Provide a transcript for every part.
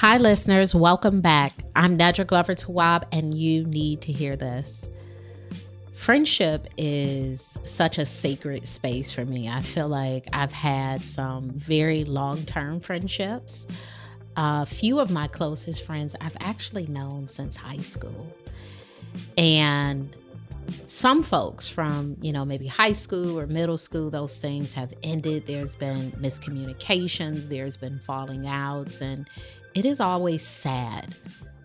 Hi, listeners. Welcome back. I'm Nedra Glover Tawwab, and you need to hear this. Friendship is such a sacred space for me. I feel like I've had some very long term friendships. A few of my closest friends I've actually known since high school. And some folks from, you know, maybe high school or middle school, those things have ended. There's been miscommunications, there's been falling outs, and it is always sad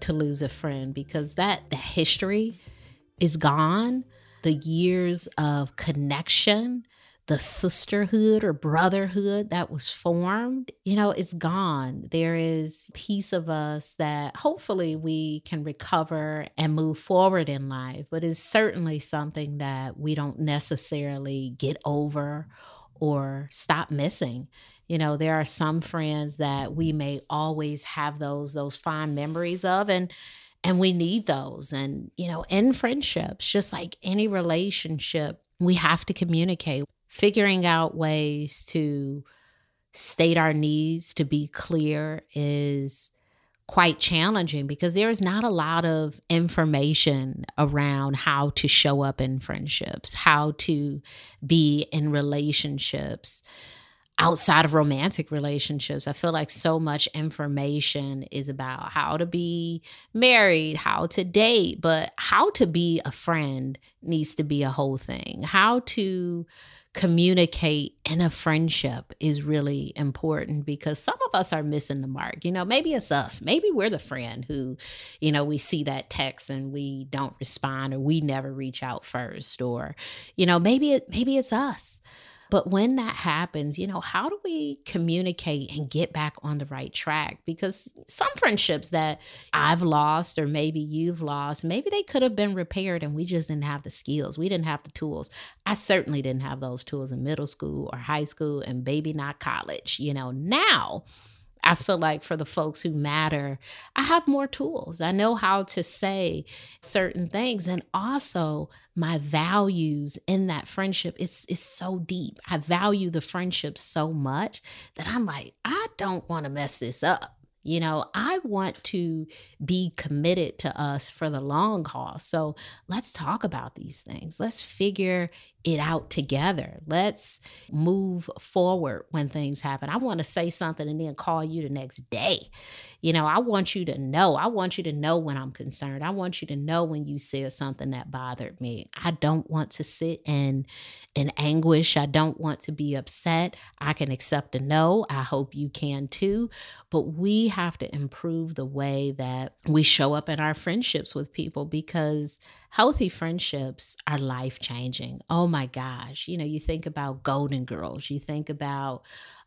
to lose a friend because that the history is gone. The years of connection, the sisterhood or brotherhood that was formed, you know, it's gone. There is piece of us that hopefully we can recover and move forward in life, but it's certainly something that we don't necessarily get over or stop missing you know there are some friends that we may always have those those fond memories of and and we need those. And you know in friendships just like any relationship we have to communicate figuring out ways to state our needs to be clear is quite challenging because there is not a lot of information around how to show up in friendships, how to be in relationships outside of romantic relationships. I feel like so much information is about how to be married, how to date, but how to be a friend needs to be a whole thing. How to communicate in a friendship is really important because some of us are missing the mark. You know, maybe it's us. Maybe we're the friend who, you know, we see that text and we don't respond or we never reach out first or you know, maybe it maybe it's us. But when that happens, you know, how do we communicate and get back on the right track? Because some friendships that I've lost, or maybe you've lost, maybe they could have been repaired and we just didn't have the skills. We didn't have the tools. I certainly didn't have those tools in middle school or high school and maybe not college. You know, now, I feel like for the folks who matter, I have more tools. I know how to say certain things. And also, my values in that friendship is, is so deep. I value the friendship so much that I'm like, I don't want to mess this up. You know, I want to be committed to us for the long haul. So let's talk about these things. Let's figure it out together. Let's move forward when things happen. I want to say something and then call you the next day. You know, I want you to know. I want you to know when I'm concerned. I want you to know when you said something that bothered me. I don't want to sit in in anguish. I don't want to be upset. I can accept a no. I hope you can too. But we have to improve the way that we show up in our friendships with people because healthy friendships are life changing. Oh my gosh. You know, you think about Golden Girls, you think about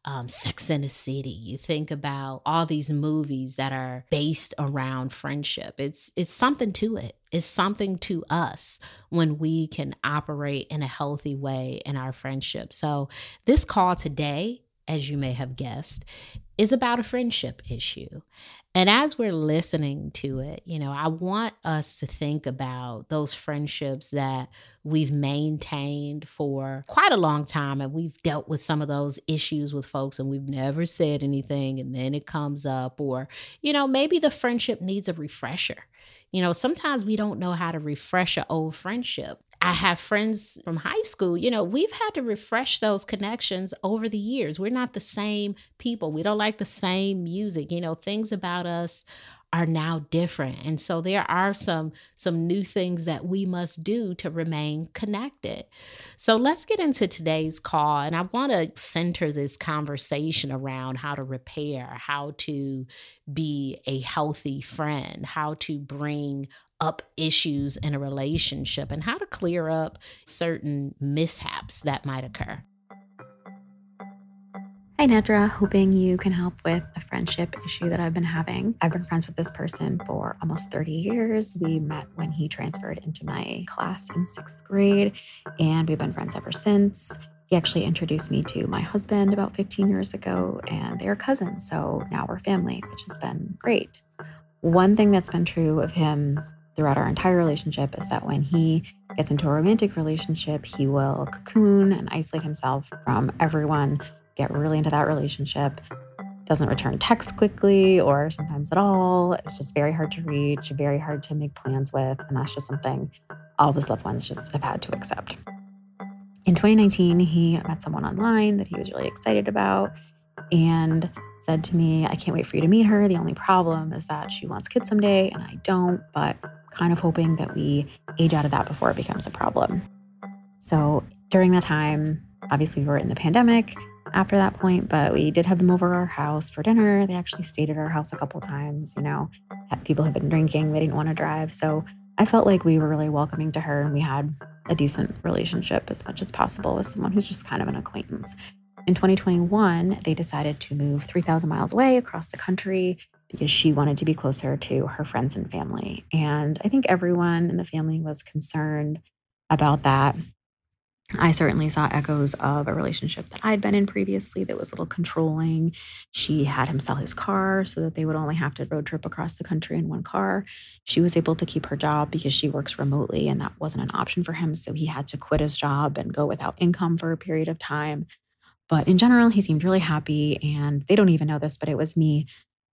um, Sex in the City. You think about all these movies that are based around friendship. It's it's something to it. It's something to us when we can operate in a healthy way in our friendship. So this call today as you may have guessed, is about a friendship issue. And as we're listening to it, you know, I want us to think about those friendships that we've maintained for quite a long time. And we've dealt with some of those issues with folks and we've never said anything. And then it comes up, or, you know, maybe the friendship needs a refresher. You know, sometimes we don't know how to refresh an old friendship. I have friends from high school, you know, we've had to refresh those connections over the years. We're not the same people. We don't like the same music. You know, things about us are now different. And so there are some some new things that we must do to remain connected. So let's get into today's call and I want to center this conversation around how to repair, how to be a healthy friend, how to bring up issues in a relationship and how to clear up certain mishaps that might occur. Hi, Nedra. Hoping you can help with a friendship issue that I've been having. I've been friends with this person for almost 30 years. We met when he transferred into my class in sixth grade, and we've been friends ever since. He actually introduced me to my husband about 15 years ago, and they're cousins. So now we're family, which has been great. One thing that's been true of him throughout our entire relationship is that when he gets into a romantic relationship, he will cocoon and isolate himself from everyone, get really into that relationship, doesn't return texts quickly or sometimes at all. It's just very hard to reach, very hard to make plans with. And that's just something all of his loved ones just have had to accept. In 2019, he met someone online that he was really excited about and said to me, I can't wait for you to meet her. The only problem is that she wants kids someday and I don't, but kind of hoping that we age out of that before it becomes a problem. So during that time, obviously, we were in the pandemic after that point, but we did have them over our house for dinner. They actually stayed at our house a couple times. You know, people had been drinking, they didn't want to drive. So I felt like we were really welcoming to her and we had a decent relationship as much as possible with someone who's just kind of an acquaintance. In 2021, they decided to move 3,000 miles away across the country because she wanted to be closer to her friends and family. And I think everyone in the family was concerned about that. I certainly saw echoes of a relationship that I'd been in previously that was a little controlling. She had him sell his car so that they would only have to road trip across the country in one car. She was able to keep her job because she works remotely and that wasn't an option for him. So he had to quit his job and go without income for a period of time. But in general, he seemed really happy. And they don't even know this, but it was me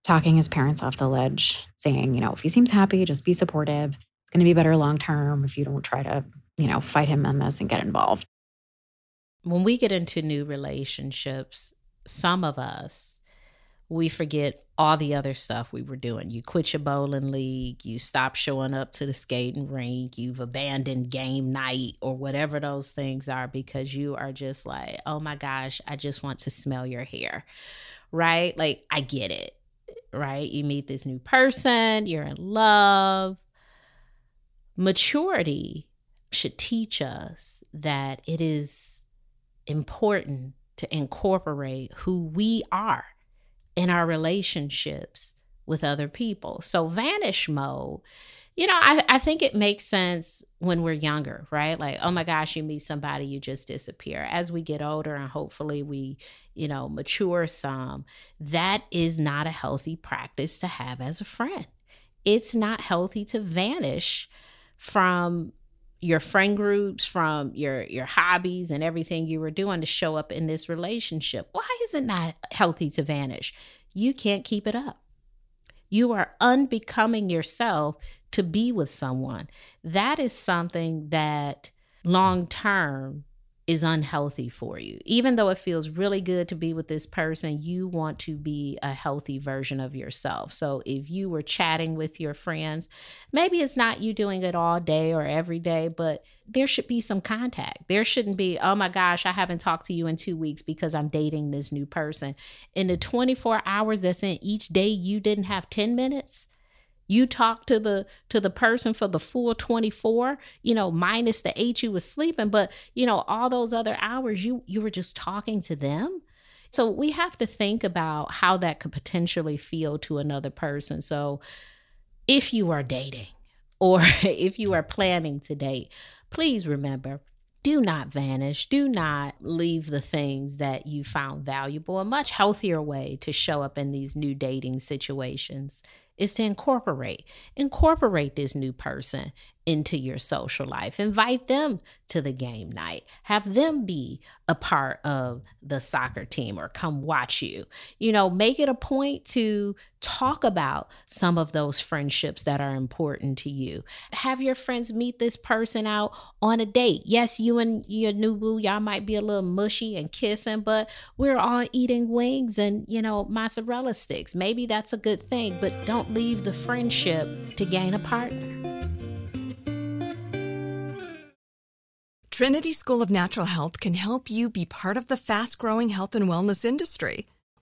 talking his parents off the ledge, saying, you know, if he seems happy, just be supportive. It's going to be better long term if you don't try to, you know, fight him on this and get involved. When we get into new relationships, some of us, we forget all the other stuff we were doing. You quit your bowling league, you stop showing up to the skating rink, you've abandoned game night or whatever those things are because you are just like, oh my gosh, I just want to smell your hair. Right? Like, I get it right? You meet this new person, you're in love. Maturity should teach us that it is important to incorporate who we are in our relationships with other people. So, vanish mode you know, I, I think it makes sense when we're younger, right? Like, oh my gosh, you meet somebody, you just disappear. As we get older and hopefully we, you know, mature some, that is not a healthy practice to have as a friend. It's not healthy to vanish from your friend groups from your your hobbies and everything you were doing to show up in this relationship why is it not healthy to vanish you can't keep it up you are unbecoming yourself to be with someone. That is something that long term is unhealthy for you. Even though it feels really good to be with this person, you want to be a healthy version of yourself. So if you were chatting with your friends, maybe it's not you doing it all day or every day, but there should be some contact. There shouldn't be, oh my gosh, I haven't talked to you in two weeks because I'm dating this new person. In the 24 hours that's in each day, you didn't have 10 minutes you talk to the to the person for the full 24 you know minus the eight you was sleeping but you know all those other hours you you were just talking to them so we have to think about how that could potentially feel to another person so if you are dating or if you are planning to date please remember do not vanish. Do not leave the things that you found valuable. A much healthier way to show up in these new dating situations is to incorporate incorporate this new person into your social life. Invite them to the game night. Have them be a part of the soccer team or come watch you. You know make it a point to talk about some of those friendships that are important to you. Have your friends meet this person out on a date. Yes you and your new boo y'all might be a little mushy and kissing but we're all eating wings and you know mozzarella sticks. Maybe that's a good thing but don't leave the friendship to gain a partner. Trinity School of Natural Health can help you be part of the fast growing health and wellness industry.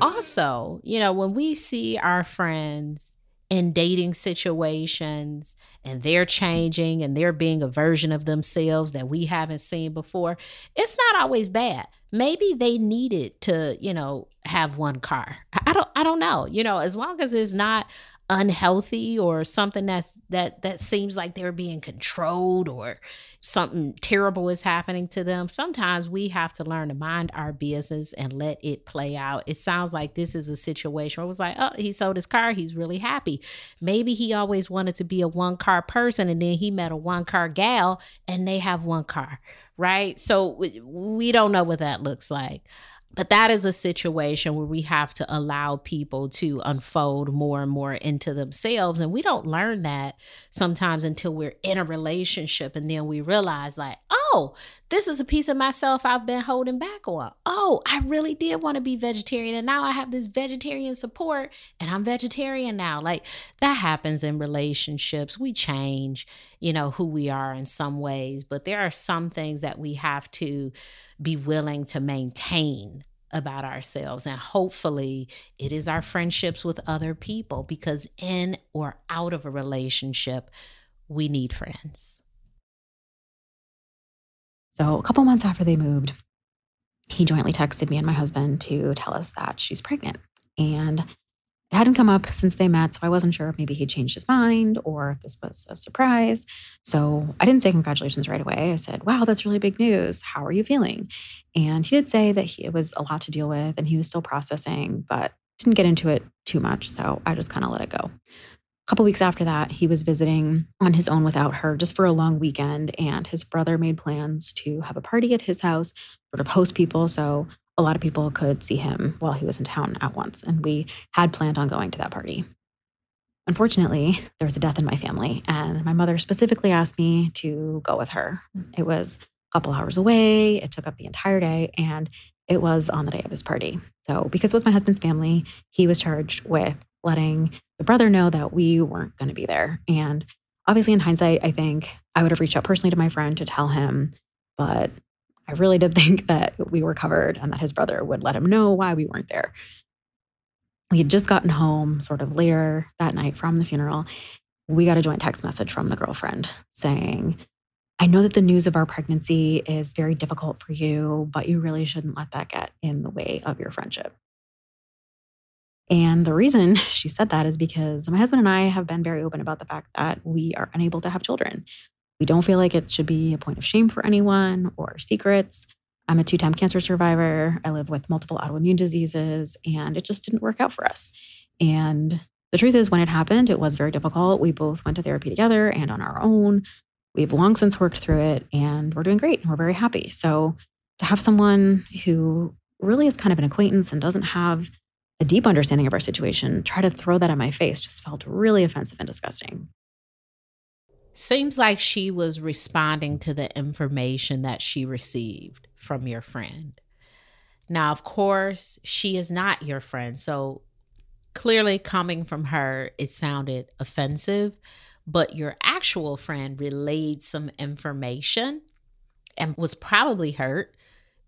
also, you know, when we see our friends in dating situations and they're changing and they're being a version of themselves that we haven't seen before, it's not always bad. Maybe they needed to, you know, have one car. I don't I don't know. You know, as long as it's not unhealthy or something that's that that seems like they're being controlled or something terrible is happening to them sometimes we have to learn to mind our business and let it play out. It sounds like this is a situation where it was like oh he sold his car. He's really happy. Maybe he always wanted to be a one car person and then he met a one car gal and they have one car right? So we don't know what that looks like but that is a situation where we have to allow people to unfold more and more into themselves. And we don't learn that sometimes until we're in a relationship. And then we realize, like, oh, this is a piece of myself I've been holding back on. Oh, I really did want to be vegetarian. And now I have this vegetarian support and I'm vegetarian now. Like that happens in relationships. We change, you know, who we are in some ways. But there are some things that we have to be willing to maintain about ourselves. And hopefully, it is our friendships with other people because in or out of a relationship, we need friends. So a couple months after they moved, he jointly texted me and my husband to tell us that she's pregnant. And it hadn't come up since they met, so I wasn't sure if maybe he'd changed his mind or if this was a surprise. So I didn't say congratulations right away. I said, Wow, that's really big news. How are you feeling? And he did say that he, it was a lot to deal with and he was still processing, but didn't get into it too much. So I just kind of let it go. A couple weeks after that, he was visiting on his own without her just for a long weekend. And his brother made plans to have a party at his house, sort of host people. So a lot of people could see him while he was in town at once. And we had planned on going to that party. Unfortunately, there was a death in my family, and my mother specifically asked me to go with her. Mm. It was a couple hours away, it took up the entire day, and it was on the day of this party. So, because it was my husband's family, he was charged with letting the brother know that we weren't going to be there. And obviously, in hindsight, I think I would have reached out personally to my friend to tell him, but I really did think that we were covered and that his brother would let him know why we weren't there. We had just gotten home sort of later that night from the funeral. We got a joint text message from the girlfriend saying, I know that the news of our pregnancy is very difficult for you, but you really shouldn't let that get in the way of your friendship. And the reason she said that is because my husband and I have been very open about the fact that we are unable to have children. We don't feel like it should be a point of shame for anyone or secrets. I'm a two time cancer survivor. I live with multiple autoimmune diseases, and it just didn't work out for us. And the truth is, when it happened, it was very difficult. We both went to therapy together and on our own. We've long since worked through it, and we're doing great and we're very happy. So, to have someone who really is kind of an acquaintance and doesn't have a deep understanding of our situation try to throw that in my face just felt really offensive and disgusting. Seems like she was responding to the information that she received from your friend. Now, of course, she is not your friend. So clearly, coming from her, it sounded offensive, but your actual friend relayed some information and was probably hurt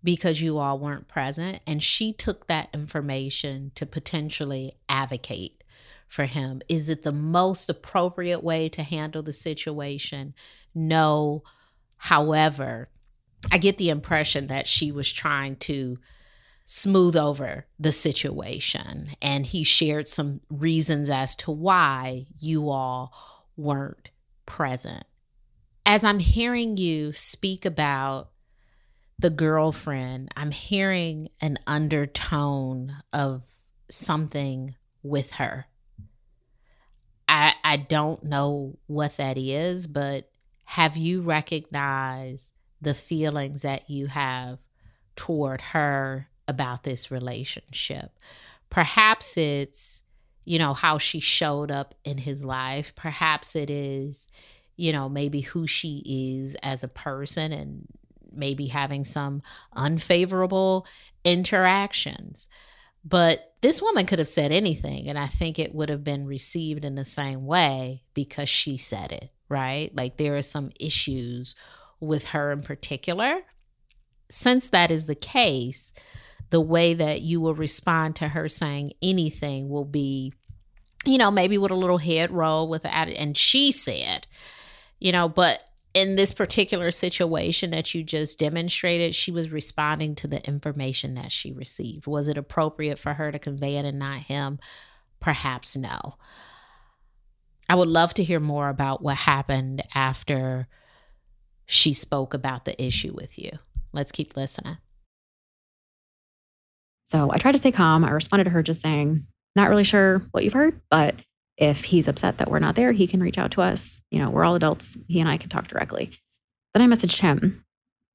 because you all weren't present. And she took that information to potentially advocate for him? Is it the most appropriate way to handle the situation? No. However, I get the impression that she was trying to smooth over the situation. And he shared some reasons as to why you all weren't present. As I'm hearing you speak about the girlfriend, I'm hearing an undertone of something with her. I don't know what that is, but have you recognized the feelings that you have toward her about this relationship? Perhaps it's you know how she showed up in his life. Perhaps it is you know maybe who she is as a person and maybe having some unfavorable interactions. But this woman could have said anything, and I think it would have been received in the same way because she said it, right? Like there are some issues with her in particular. Since that is the case, the way that you will respond to her saying anything will be, you know, maybe with a little head roll with the and she said, you know, but in this particular situation that you just demonstrated, she was responding to the information that she received. Was it appropriate for her to convey it and not him? Perhaps no. I would love to hear more about what happened after she spoke about the issue with you. Let's keep listening. So I tried to stay calm. I responded to her just saying, not really sure what you've heard, but if he's upset that we're not there, he can reach out to us. You know, we're all adults. He and I can talk directly. Then I messaged him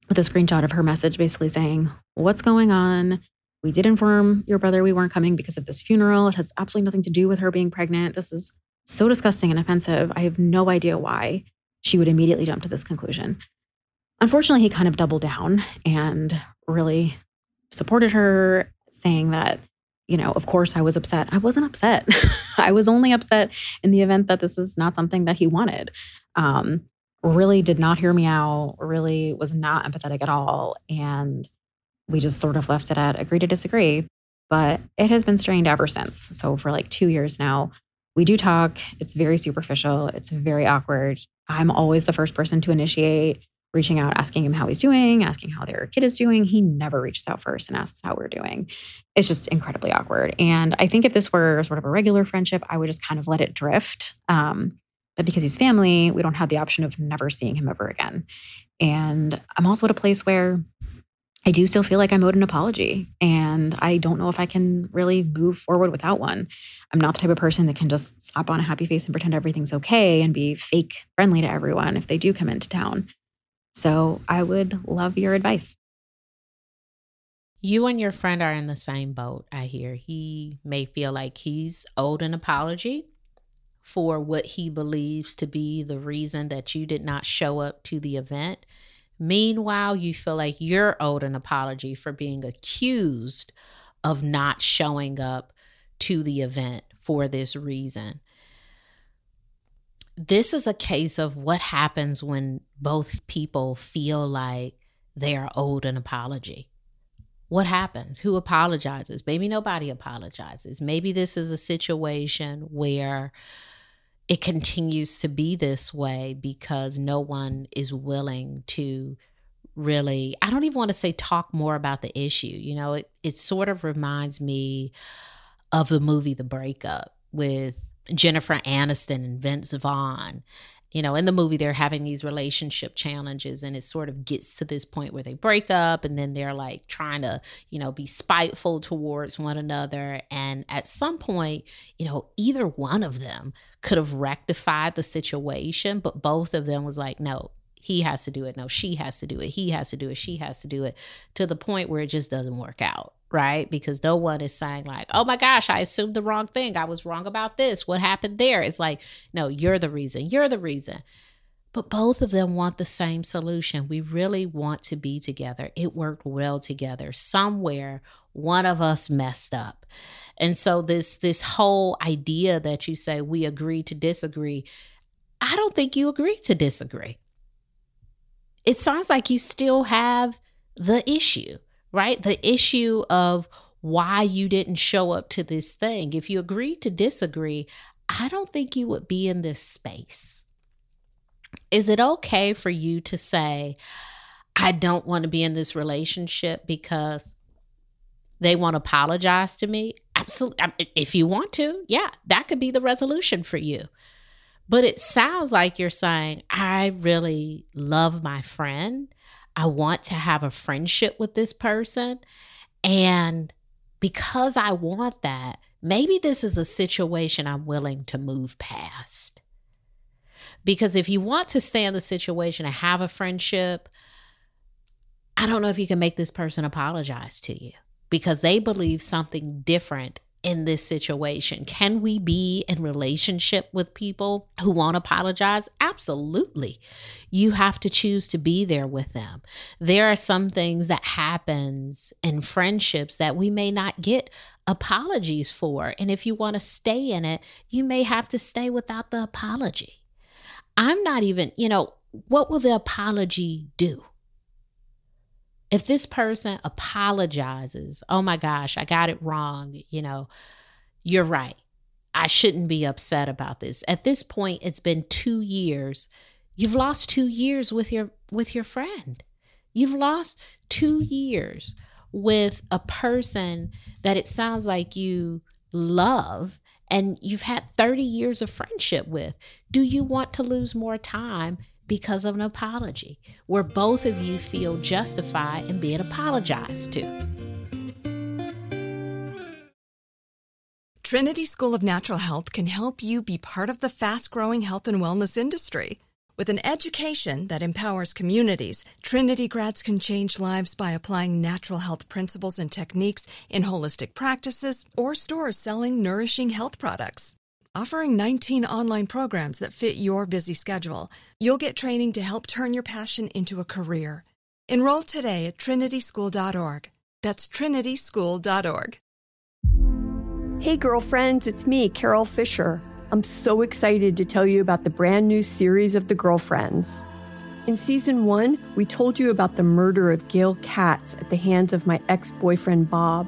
with a screenshot of her message basically saying, What's going on? We did inform your brother we weren't coming because of this funeral. It has absolutely nothing to do with her being pregnant. This is so disgusting and offensive. I have no idea why she would immediately jump to this conclusion. Unfortunately, he kind of doubled down and really supported her, saying that you know, of course I was upset. I wasn't upset. I was only upset in the event that this is not something that he wanted. Um, really did not hear me out, really was not empathetic at all. And we just sort of left it at agree to disagree. But it has been strained ever since. So for like two years now, we do talk. It's very superficial, it's very awkward. I'm always the first person to initiate. Reaching out, asking him how he's doing, asking how their kid is doing. He never reaches out first and asks how we're doing. It's just incredibly awkward. And I think if this were sort of a regular friendship, I would just kind of let it drift. Um, but because he's family, we don't have the option of never seeing him ever again. And I'm also at a place where I do still feel like I'm owed an apology. And I don't know if I can really move forward without one. I'm not the type of person that can just slap on a happy face and pretend everything's okay and be fake friendly to everyone if they do come into town. So I would love your advice. You and your friend are in the same boat, I hear. He may feel like he's owed an apology for what he believes to be the reason that you did not show up to the event. Meanwhile, you feel like you're owed an apology for being accused of not showing up to the event for this reason this is a case of what happens when both people feel like they are owed an apology. What happens? Who apologizes? Maybe nobody apologizes. Maybe this is a situation where it continues to be this way because no one is willing to really i don't even want to say talk more about the issue you know it, it sort of reminds me of the movie the breakup with Jennifer Aniston and Vince Vaughn. You know, in the movie, they're having these relationship challenges, and it sort of gets to this point where they break up, and then they're like trying to, you know, be spiteful towards one another. And at some point, you know, either one of them could have rectified the situation, but both of them was like, no, he has to do it. No, she has to do it. He has to do it. She has to do it to the point where it just doesn't work out right? Because no one is saying, like, oh my gosh, I assumed the wrong thing. I was wrong about this. What happened there? It's like, no, you're the reason. You're the reason. But both of them want the same solution. We really want to be together. It worked well together. Somewhere one of us messed up. And so this this whole idea that you say we agree to disagree, I don't think you agree to disagree. It sounds like you still have the issue right? The issue of why you didn't show up to this thing. If you agreed to disagree, I don't think you would be in this space. Is it okay for you to say, I don't want to be in this relationship because they want to apologize to me? Absolutely. If you want to, yeah, that could be the resolution for you. But it sounds like you're saying, I really love my friend. I want to have a friendship with this person. And because I want that, maybe this is a situation I'm willing to move past. Because if you want to stay in the situation and have a friendship, I don't know if you can make this person apologize to you because they believe something different in this situation? Can we be in relationship with people who won't apologize? Absolutely. You have to choose to be there with them. There are some things that happens in friendships that we may not get apologies for. And if you want to stay in it, you may have to stay without the apology. I'm not even, you know, what will the apology do? If this person apologizes, oh my gosh, I got it wrong, you know, you're right. I shouldn't be upset about this. At this point, it's been 2 years. You've lost 2 years with your with your friend. You've lost 2 years with a person that it sounds like you love and you've had 30 years of friendship with. Do you want to lose more time because of an apology where both of you feel justified in being apologized to. Trinity School of Natural Health can help you be part of the fast growing health and wellness industry. With an education that empowers communities, Trinity grads can change lives by applying natural health principles and techniques in holistic practices or stores selling nourishing health products offering 19 online programs that fit your busy schedule. You'll get training to help turn your passion into a career. Enroll today at trinityschool.org. That's trinityschool.org. Hey, girlfriends, it's me, Carol Fisher. I'm so excited to tell you about the brand new series of The Girlfriends. In season one, we told you about the murder of Gail Katz at the hands of my ex boyfriend, Bob.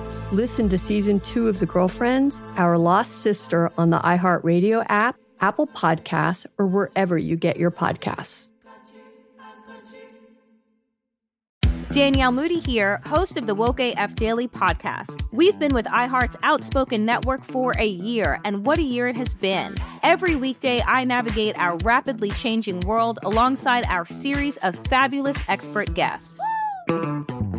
Listen to season two of The Girlfriends, Our Lost Sister on the iHeartRadio app, Apple Podcasts, or wherever you get your podcasts. Danielle Moody here, host of the Woke AF Daily podcast. We've been with iHeart's Outspoken Network for a year, and what a year it has been. Every weekday, I navigate our rapidly changing world alongside our series of fabulous expert guests.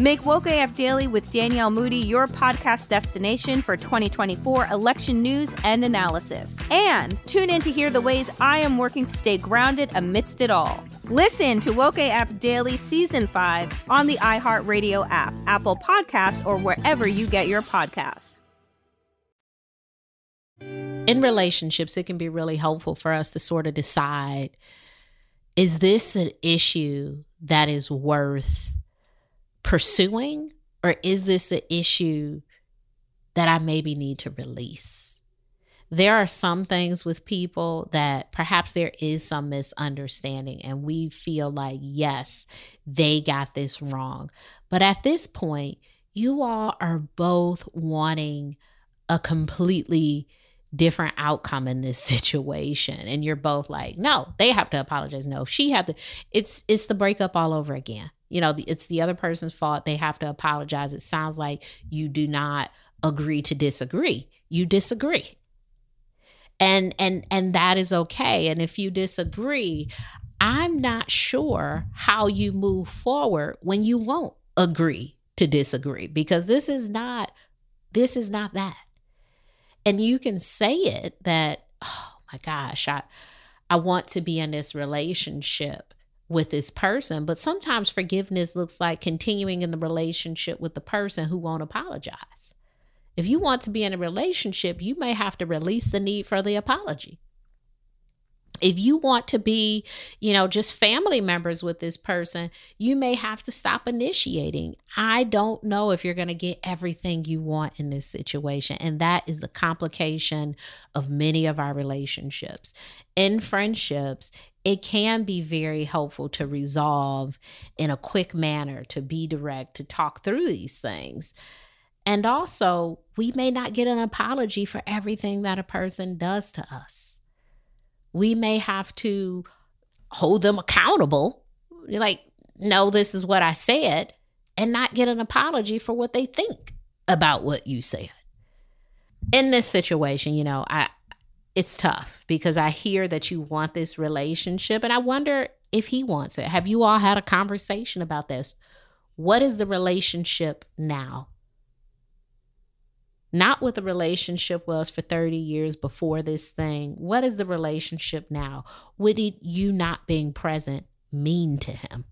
Make Woke AF Daily with Danielle Moody your podcast destination for 2024 election news and analysis. And tune in to hear the ways I am working to stay grounded amidst it all. Listen to Woke AF Daily Season 5 on the iHeartRadio app, Apple Podcasts, or wherever you get your podcasts in relationships, it can be really helpful for us to sort of decide is this an issue that is worth pursuing, or is this an issue that I maybe need to release? There are some things with people that perhaps there is some misunderstanding, and we feel like, yes, they got this wrong. But at this point, you all are both wanting a completely different outcome in this situation. And you're both like no they have to apologize. No she had to it's it's the breakup all over again. You know it's the other person's fault. They have to apologize. It sounds like you do not agree to disagree. You disagree. And and and that is okay. And if you disagree i'm not sure how you move forward when you won't agree to disagree because this is not this is not that and you can say it that oh my gosh i i want to be in this relationship with this person but sometimes forgiveness looks like continuing in the relationship with the person who won't apologize. If you want to be in a relationship you may have to release the need for the apology if you want to be, you know, just family members with this person, you may have to stop initiating. I don't know if you're going to get everything you want in this situation. And that is the complication of many of our relationships. In friendships, it can be very helpful to resolve in a quick manner, to be direct, to talk through these things. And also, we may not get an apology for everything that a person does to us we may have to hold them accountable. Like, no, this is what I said, and not get an apology for what they think about what you said. In this situation, you know, I it's tough because I hear that you want this relationship and I wonder if he wants it. Have you all had a conversation about this? What is the relationship now? Not what the relationship was for 30 years before this thing. What is the relationship now? What did you not being present mean to him?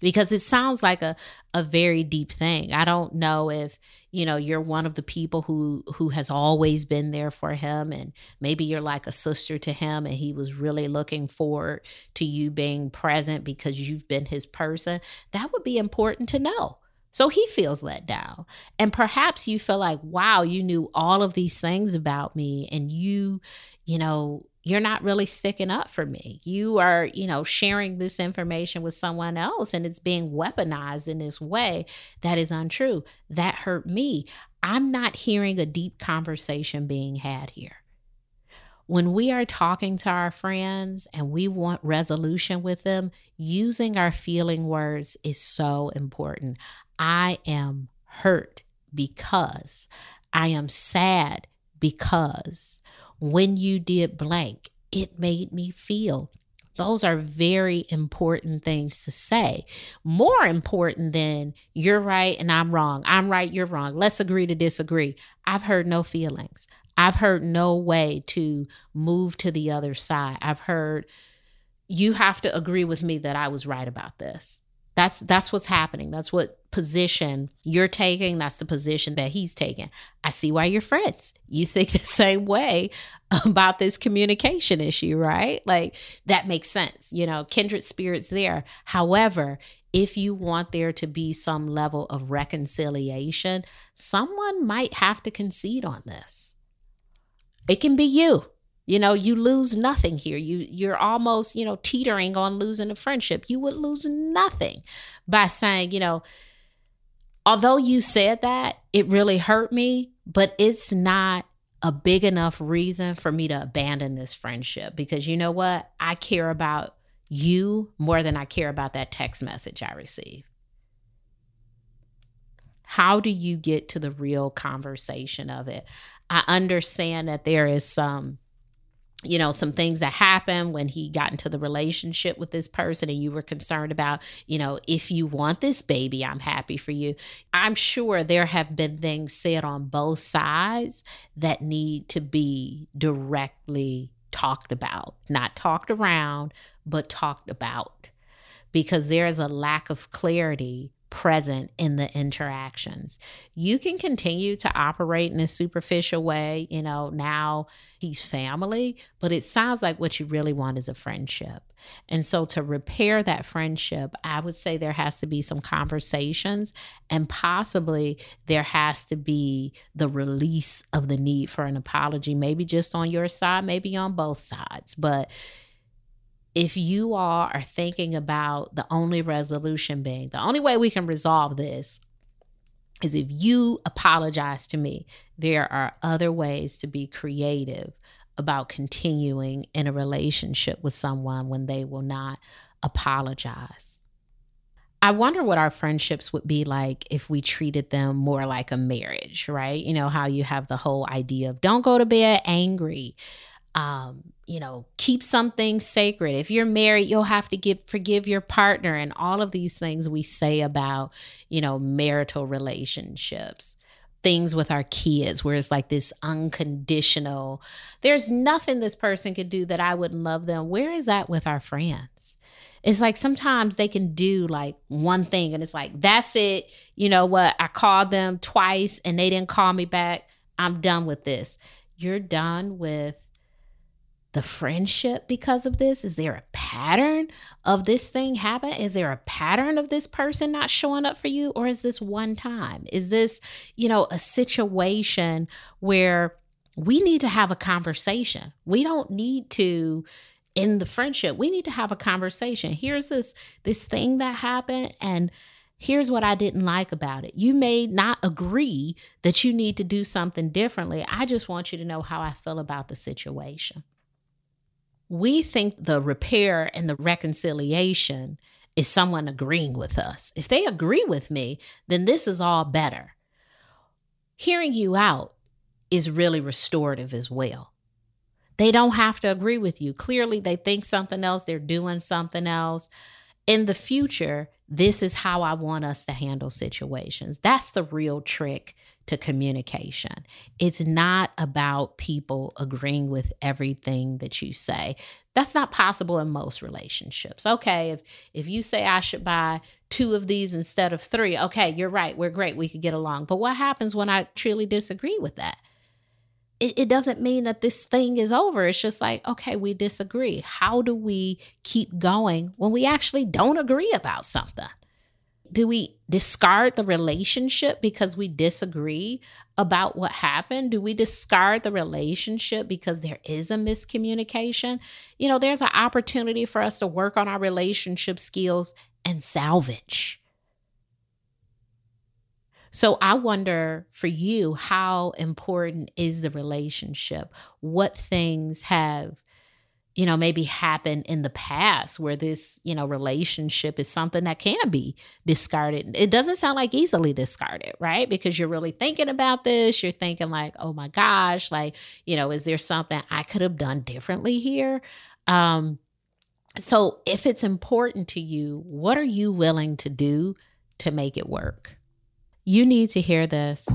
Because it sounds like a, a very deep thing. I don't know if, you know, you're one of the people who who has always been there for him and maybe you're like a sister to him and he was really looking forward to you being present because you've been his person. That would be important to know so he feels let down. And perhaps you feel like, wow, you knew all of these things about me and you, you know, you're not really sticking up for me. You are, you know, sharing this information with someone else and it's being weaponized in this way that is untrue. That hurt me. I'm not hearing a deep conversation being had here. when we are talking to our friends and we want resolution with them, using our feeling words is so important. I am hurt because I am sad because when you did blank, it made me feel. Those are very important things to say. More important than you're right and I'm wrong. I'm right, you're wrong. Let's agree to disagree. I've heard no feelings. I've heard no way to move to the other side. I've heard you have to agree with me that I was right about this. That's that's what's happening. That's what position you're taking. That's the position that he's taking. I see why you're friends. You think the same way about this communication issue, right? Like that makes sense. You know, kindred spirits there. However, if you want there to be some level of reconciliation, someone might have to concede on this. It can be you. You know, you lose nothing here. You you're almost, you know, teetering on losing a friendship. You would lose nothing by saying, you know, although you said that, it really hurt me, but it's not a big enough reason for me to abandon this friendship because you know what? I care about you more than I care about that text message I received. How do you get to the real conversation of it? I understand that there is some you know some things that happened when he got into the relationship with this person and you were concerned about you know if you want this baby i'm happy for you. I'm sure there have been things said on both sides that need to be directly talked about. Not talked around but talked about. Because there is a lack of clarity present in the interactions. You can continue to operate in a superficial way. You know, now he's family, but it sounds like what you really want is a friendship. And so, to repair that friendship, I would say there has to be some conversations, and possibly there has to be the release of the need for an apology, maybe just on your side, maybe on both sides. But if you all are thinking about the only resolution being the only way we can resolve this is if you apologize to me, there are other ways to be creative about continuing in a relationship with someone when they will not apologize. I wonder what our friendships would be like if we treated them more like a marriage, right? You know, how you have the whole idea of don't go to bed angry um, you know, keep something sacred. If you're married, you'll have to give forgive your partner and all of these things we say about, you know, marital relationships. Things with our kids where it's like this unconditional, there's nothing this person could do that I wouldn't love them. Where is that with our friends? It's like sometimes they can do like one thing and it's like, that's it. You know what? I called them twice and they didn't call me back. I'm done with this. You're done with the friendship because of this? Is there a pattern of this thing happen? Is there a pattern of this person not showing up for you? Or is this one time? Is this, you know, a situation where we need to have a conversation? We don't need to in the friendship. We need to have a conversation. Here's this this thing that happened and here's what I didn't like about it. You may not agree that you need to do something differently. I just want you to know how I feel about the situation we think the repair and the reconciliation is someone agreeing with us. If they agree with me, then this is all better. Hearing you out is really restorative as well. They don't have to agree with you. Clearly, they think something else, they're doing something else. In the future, this is how I want us to handle situations. That's the real trick to communication. It's not about people agreeing with everything that you say. That's not possible in most relationships. Okay, if if you say I should buy two of these instead of three, okay, you're right. We're great. We could get along. But what happens when I truly disagree with that? It, it doesn't mean that this thing is over. It's just like, okay, we disagree. How do we keep going when we actually don't agree about something? do we discard the relationship because we disagree about what happened? Do we discard the relationship because there is a miscommunication? You know, there's an opportunity for us to work on our relationship skills and salvage. So I wonder for you, how important is the relationship? What things have you know maybe happened in the past where this you know relationship is something that can be discarded? It doesn't sound like easily discarded right? Because you're really thinking about this you're thinking like oh my gosh like you know is there something i could have done differently here? Um so if it's important to you what are you willing to do to make it work you need to hear this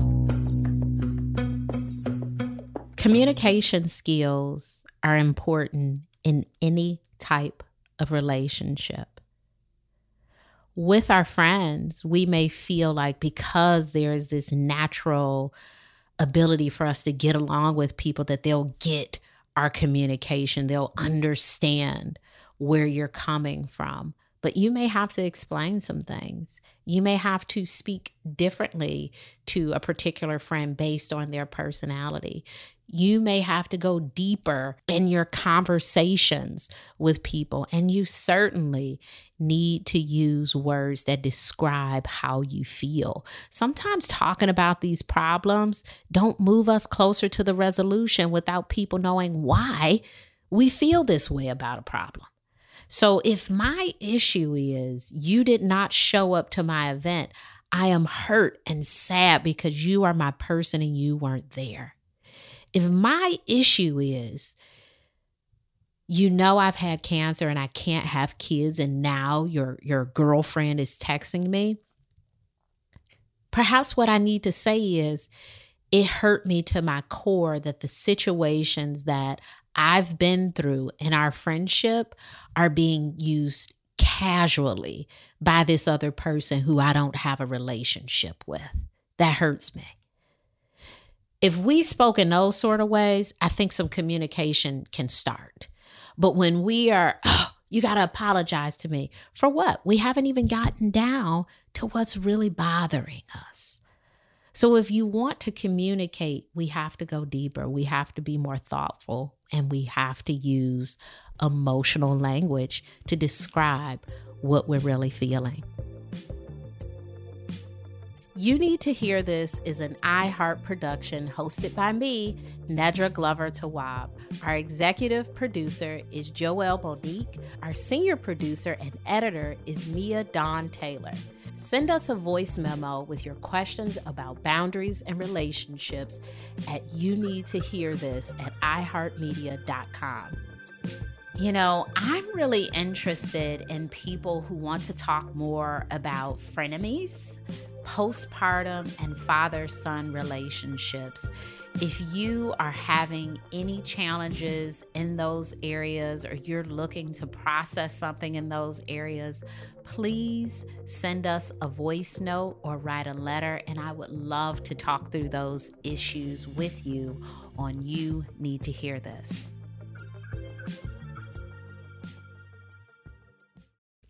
communication skills are important in any type of relationship. With our friends, we may feel like because there is this natural ability for us to get along with people, that they'll get our communication, they'll understand where you're coming from. But you may have to explain some things. You may have to speak differently to a particular friend based on their personality you may have to go deeper in your conversations with people. And you certainly need to use words that describe how you feel. Sometimes talking about these problems don't move us closer to the resolution without people knowing why we feel this way about a problem. So if my issue is you did not show up to my event, I am hurt and sad because you are my person and you weren't there. If my issue is, you know I've had cancer and I can't have kids and now your your girlfriend is texting me, perhaps what I need to say is it hurt me to my core that the situations that I've been through in our friendship are being used casually by this other person who I don't have a relationship with. That hurts me if we spoke in those sort of ways, I think some communication can start. But when we are, oh, you got to apologize to me for what? We haven't even gotten down to what's really bothering us. So, if you want to communicate, we have to go deeper. We have to be more thoughtful and we have to use emotional language to describe what we're really feeling. You Need to Hear This is an iHeart production hosted by me, Nedra Glover Tawwab. Our executive producer is Joelle Monique. Our senior producer and editor is Mia Dawn Taylor. Send us a voice memo with your questions about boundaries and relationships at You Need to Hear This at iHeartMedia.com. You know, I'm really interested in people who want to talk more about frenemies postpartum and father son relationships. If you are having any challenges in those areas or you're looking to process something in those areas, please send us a voice note or write a letter. And I would love to talk through those issues with you on You Need to Hear This.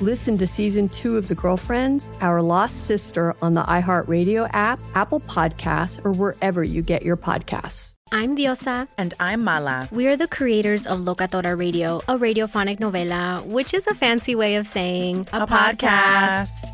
Listen to season two of The Girlfriends, Our Lost Sister on the iHeartRadio app, Apple Podcasts, or wherever you get your podcasts. I'm Diosa. And I'm Mala. We are the creators of Locatora Radio, a radiophonic novela, which is a fancy way of saying a, a podcast. podcast.